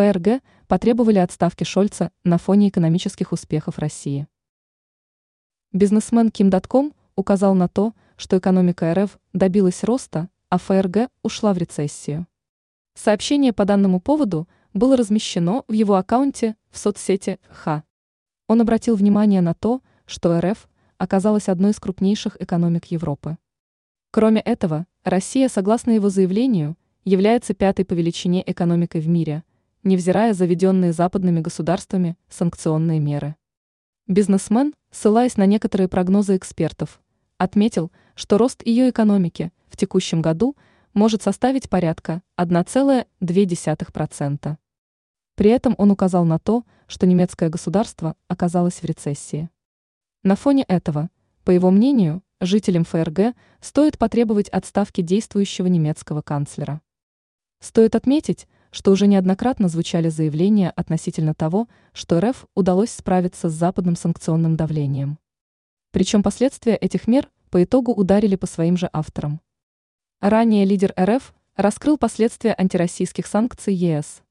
ФРГ потребовали отставки Шольца на фоне экономических успехов России. Бизнесмен Ким указал на то, что экономика РФ добилась роста, а ФРГ ушла в рецессию. Сообщение по данному поводу было размещено в его аккаунте в соцсети ХА. Он обратил внимание на то, что РФ оказалась одной из крупнейших экономик Европы. Кроме этого, Россия, согласно его заявлению, является пятой по величине экономикой в мире, невзирая заведенные западными государствами санкционные меры. Бизнесмен, ссылаясь на некоторые прогнозы экспертов, отметил, что рост ее экономики в текущем году может составить порядка 1,2%. При этом он указал на то, что немецкое государство оказалось в рецессии. На фоне этого, по его мнению, жителям ФРГ стоит потребовать отставки действующего немецкого канцлера. Стоит отметить, что уже неоднократно звучали заявления относительно того, что РФ удалось справиться с западным санкционным давлением. Причем последствия этих мер по итогу ударили по своим же авторам. Ранее лидер РФ раскрыл последствия антироссийских санкций ЕС.